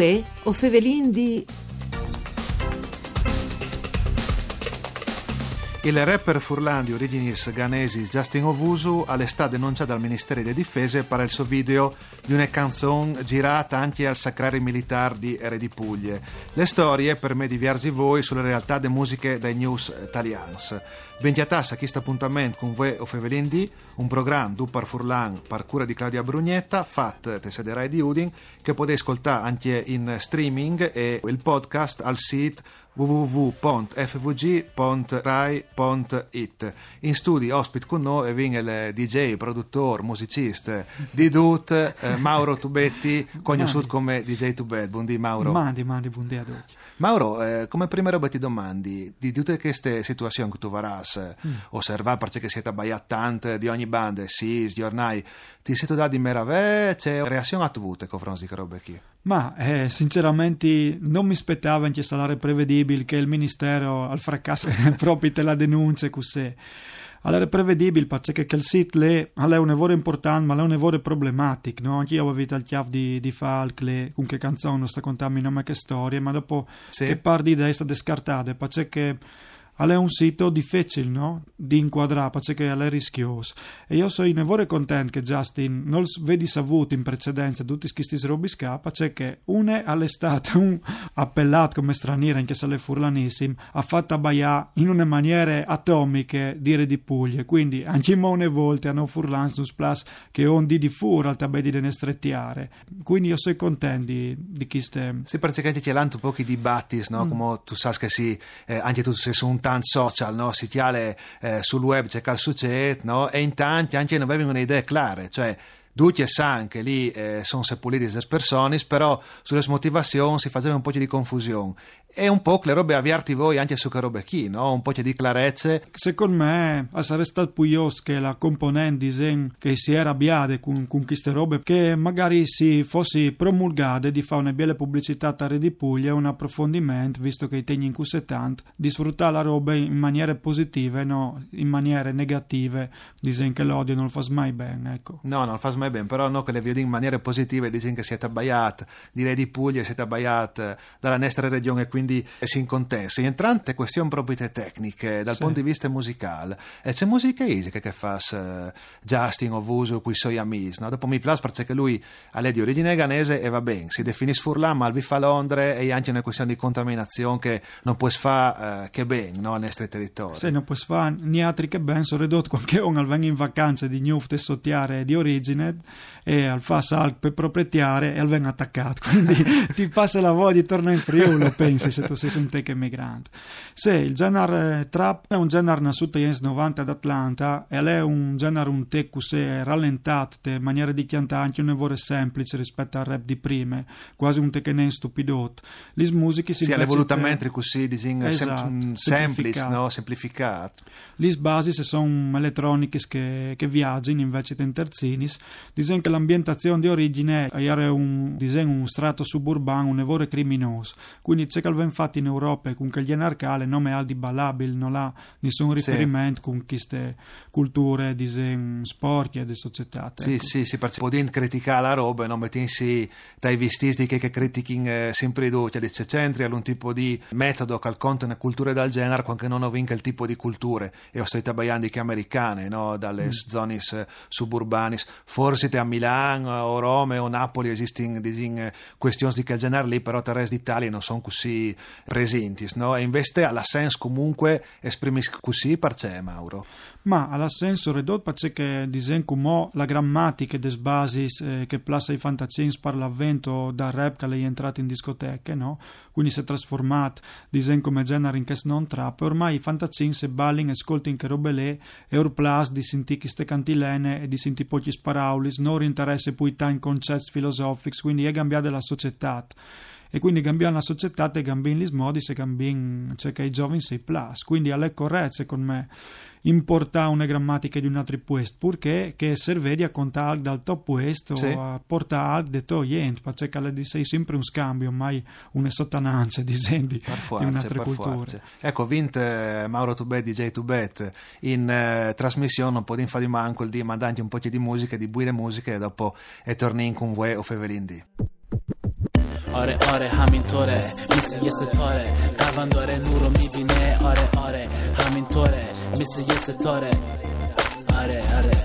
Uè, o fevelin di... Il rapper furlan di origini ghanesi Justin Ovusu all'estate denunciato dal Ministero delle Difese per il suo video di una canzone girata anche al Sacrari Militar di Re di Puglie. Le storie per me di Viarzi voi sulle realtà delle musiche dai news italians. Bentiatas a questo appuntamento con voi o Fevelin D, un programma du par Furlan par cura di Claudia Brugnetta, fat te sederai di Udin, che potete ascoltare anche in streaming e il podcast al sito www.fvg.rai.it. In studio ospite con noi viene il DJ, produttore, musicista di Dut, eh, Mauro Tubetti, conosciuto come DJ Tubet. Buondì Mauro. Mandi, mandi, buondì a tutti. Mauro, eh, come prima roba ti domandi, di tutte queste situazioni che tu varras, mm. osservare perché siete abbagliati tanto di ogni banda, sì, giornali, ti siete dati meraviglia, c'è reazione a tutte con fronte di che robe qui? Ma eh, sinceramente non mi aspettavo che sarebbe prevedibile che il ministero al fracasso proprio te la denuncia così. Allora è prevedibile perché il sito è un lavoro importante ma è un lavoro problematico no? anche io avevo avuto il chiave di, di Falk con che canzone non sta contando nome che storie ma dopo sì. che par di idee è stata scartata perché è un sito difficile no? di inquadrare perché è rischioso e io sono nevore contento che Justin non vedi saputo in precedenza tutti questi robi scappa perché une all'estate un appellato come straniero anche se le furlanissime ha fatto abbaiare in una maniera atomiche dire di Puglia quindi anche molte volte hanno furlans sus plus che on di di fur al tabedi de strettiare quindi io sono contento di, di queste sì praticamente c'è un po' di dibattiti no? Mm. come tu sai che sì eh, anche tu sei un tanti social, no? si tiale eh, sul web, c'è cal succede, no? e in tanti anche non avevano un'idea clara, cioè Ducci e San, che lì eh, sono seppelliti des persone, però sulle motivazioni si faceva un po' di confusione e un po' le robe avviarti voi anche su che robe chi, no? Un po' di clarezze. Secondo me sarebbe stato più che la componente che si era arrabbiata con, con queste robe, che magari si fosse promulgata di fare una bella pubblicità a Re di Puglia, un approfondimento, visto che i tegni in cui tanto, di sfruttare la roba in maniere positive, no? In maniere negative, disegno che l'odio non lo fa mai bene, ecco. No, non lo fa mai bene, però no che le vedi in maniere positive, disegno che siete abbaiati, di Re di Puglia siete abbaiati dalla nostra regione qui quindi si incontessa. Entrante questioni proprio tecniche dal sì. punto di vista musicale. E c'è musica easy che fa uh, Justin o Vuso qui suoi amici. No? Dopo mi piace perché lui ha di origine ghanese e va bene, si definisce furlan ma vi fa Londra e anche una questione di contaminazione che non può fare uh, che bene no? nei nostri territori. Sì, non può fare niente che bene, sono ridotto qualche uno al venire in vacanza di Newft e sottiare di origine e al fa salk per proprietare e al venga attaccato. Quindi ti passa la voglia di tornare in Friuli, pensi se tu sei un tech emigrante. Se il genere trap è un genere nascuto negli anni 90 ad Atlanta e è un genere un tech che rallentato in maniera di cantare anche un lavoro semplice rispetto al rap di prima, quasi un tech stupidot. Le musiche si Sì, volutamente così, dising, esatto, sem- semplice, no? semplificato. Le basi sono elettroniche che, che viaggiano invece di terzinis, dicono che l'ambientazione di origine è un, un strato suburbano, un lavoro criminoso, quindi c'è che ben fatto in Europa con che gli anarcale nome Aldi Balabil non ha nessun riferimento sì. con queste culture disegno sporche di società sì ecco. sì si può criticare la roba non mettersi dai vestiti che, che critichino eh, sempre i cioè c'è centri un tipo di metodo che conta una cultura del genere quando non ho vinca il tipo di culture e ho stato baiando che americane no? dalle mm. zone suburbane forse a Milano o Roma o Napoli esistono questioni di quel genere lì però il resto d'Italia non sono così presenti, no? E invece alla senso comunque esprimi così per c'è Mauro. Ma alla senso ridotto perché disegno come la grammatica des basis eh, che plassa i fantacins per l'avvento da rap che è entrato in discoteche, no? Quindi si è trasformato disegno come genere in che non trap, ormai i fantacins e ballin ascoltano che robe le e or plus di sentire queste cantilene e di sentire pochi sparaulis, non interesse poi in concetti filosofici, quindi è cambiata la società e quindi cambiare la società e cambiare gli modi se cambiano cioè che i giovani sei plus quindi è corretto secondo me importare una grammatica di un altro puesto purché che serve a contare dal top puesto sì. a portare de togliente perché che sei sempre un scambio mai una sottananza di di un'altra cultura. ecco vinte Mauro Tubet DJ Tubet in eh, trasmissione può fare di manco il di mandanti un po' di musica di buone musiche e dopo e torni in con voi o Fevelin di آره آره همینطوره. مثل یه ستاره. قوان داره نور رو می‌بینه. آره آره همینطوره. مثل یه ستاره. آره آره.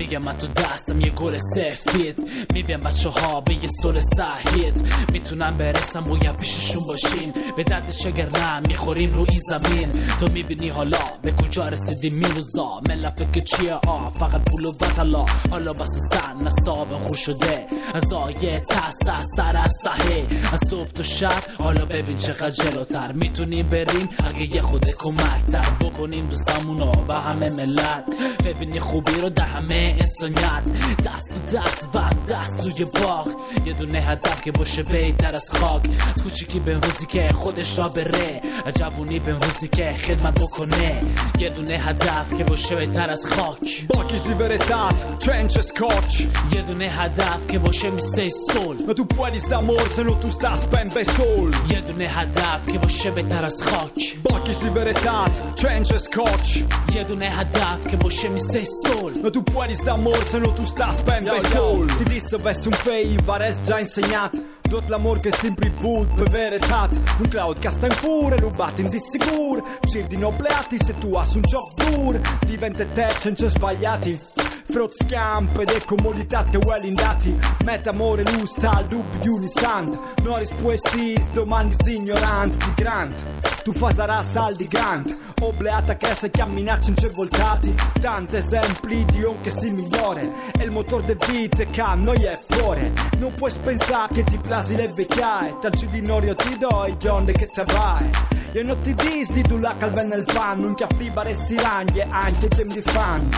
میگم من تو دستم یه گل سفید. میبین بچه ها به یه سول سحید می‌تونم برسم باید پیششون باشیم. به درد شگر نه می‌خوریم رو این زمین. تو می‌بینی حالا به کجا رسیدیم میروزا؟ ملا فکر چیه؟ آ فقط پول و حالا بس سن نصاب خور شده. از آیه سر از صحه از صبح تا شب. حالا ببین چقدر جلوتر. می‌تونیم بریم؟ اگه یه خود کمکتر بکنیم دوستامونو و همه ملت. ببینی خوبی رو در همه انسانیت دست تو دست و دست توی باغ. یه دونه هدف که باشه بهتر از خاک. از کوچیکی به روزی که خودش را بره. جوونی به روزی که خدمت بکنه یه دونه هدف که باشه بهتر از خاک di verità, trench scotch یه دونه هدف که باشه میسه سول Ma tu puoi d'amor se non tu stai ben bei sol یه دونه هدف که باشه بهتر از خاک di verità, trench scotch یه دونه هدف که باشه میسه سول Ma tu puoi d'amor se non tu stai ben bei sol Ti disse avessi un fei, vares già insegnato Tot l'amor che sempre vult per verità Un cloud che sta in fure, rubato in dissicur Cir di nobleati se tu hai un gioco dur. Diventa te senza sbagliati. Scamp ed è comodità che well indati Mette amore lusta al dubbio di un istante. No risposti, domandi ignoranti di grant Tu fai sarà saldi grant Obleata che se camminacci in voltati Tanti esempi di un che si migliore E il motore de vite che a noi è fuori Non puoi pensare che ti plasi le vecchiaie Tal di norio ti do i giorni che te vai Jei non ti disdi tu la calva nel pan Non ti affibare si silanghe, anche tem di fan.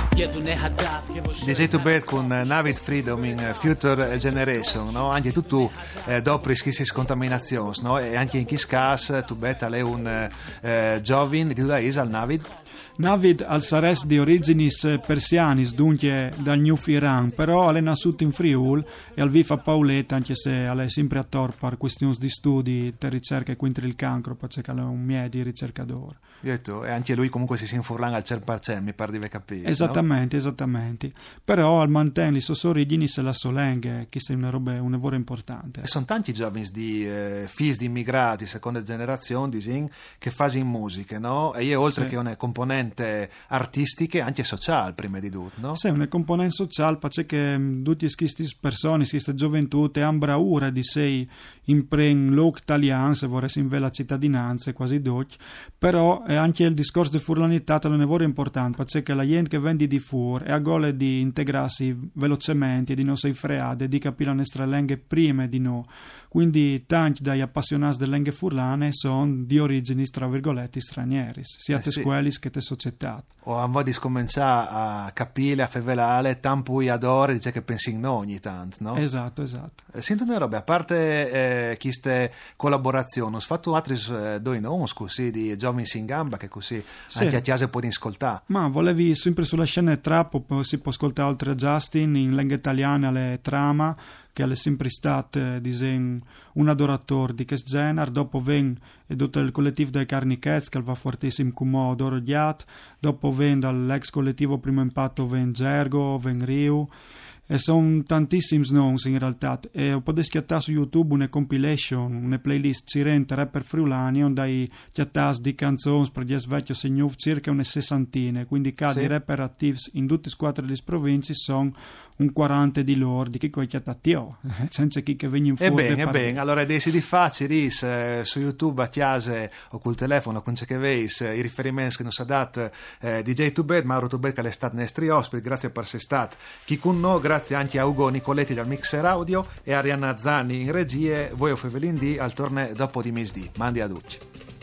DJ to Bad con eh, Navid Freedom in eh, Future Generation, no? Anche tu, tu eh, dopo schissi scontaminazione, no? E anche in Kiss Cas, tu Bad è un eh, eh giovane di Duda al Navid. Navid al sares di originis persianis, dunque dal New Iran, però è nascuto in Friul e al viva Pauletta, anche se è sempre a tor per questioni di studi, per ricerca contro il cancro, perché è un mie di ricercatore. Detto, e anche lui comunque si infurlanga al 100%, mi pare di capito. Esattamente, esattamente. Però al mantenere le sue origini se la solenghe, che è una roba, un lavoro importante. E sono tanti giovani di eh, figli di immigrati, seconda generazione, disin, che fanno musica, no? E io oltre Sì. che una componente artistica, anche sociale, prima di tutto, no? Sì, una componente sociale, perché mh, tutte queste persone, queste gioventù, hanno bravura di sé in pren loc italiano, se vorresti la cittadinanza, quasi doc, però eh, anche il discorso di furlanità è un lavoro importante, perché la gente che vende di fur è a gole di integrarsi velocemente, di non sei freade, di capire le nostre lingue prima di no. Quindi tanti dagli appassionati delle lingue furlane sono di origini, tra virgolette, stranieri, sia Eh te sì. scuole che te società. O a voglia di scominciare a capire, a fevelare, tanto poi adore, dice che pensi in no ogni tanto, no? Esatto, esatto. Eh, Sento una roba, a parte eh, queste collaborazioni, ho fatto altri eh, due nomi, così, di giovani in gamba, che così Sì. anche a chiesa puoi ascoltare. Ma volevi sempre sulla scena trap, si può ascoltare oltre a Justin in lingua italiana le trama, che è sempre stato disen, un adoratore di questo genere, dopo ven e tutto il collettivo dei Carnichets che va fortissimo come Odoro Ghiat, dopo ven dall'ex collettivo Primo Impatto ven Gergo, ven Riu, e sono tantissimi nomi in realtà e potete schiattare su YouTube una compilation, una playlist cirente rapper friulani dai chiattas di canzoni per gli svecchio signuf circa una sessantina quindi casi Sì. rapper attivi in tutte le squadre delle province sono un 40 di loro di chi coi chiattatio senza chi che venga in fuori bene, e bene, allora dei di facili eh, su YouTube a chiase o col telefono, con c'è che veis, eh, i riferimenti che non sa dat eh, DJ Tubed, Mauro Tubed che è stato nostri ospiti, grazie per essere stato chi con noi, grazie anche a Ugo Nicoletti dal mixer audio e Arianna Zanni in regie, voi o Fevelin D al torneo dopo di misdì. Mandi a tutti.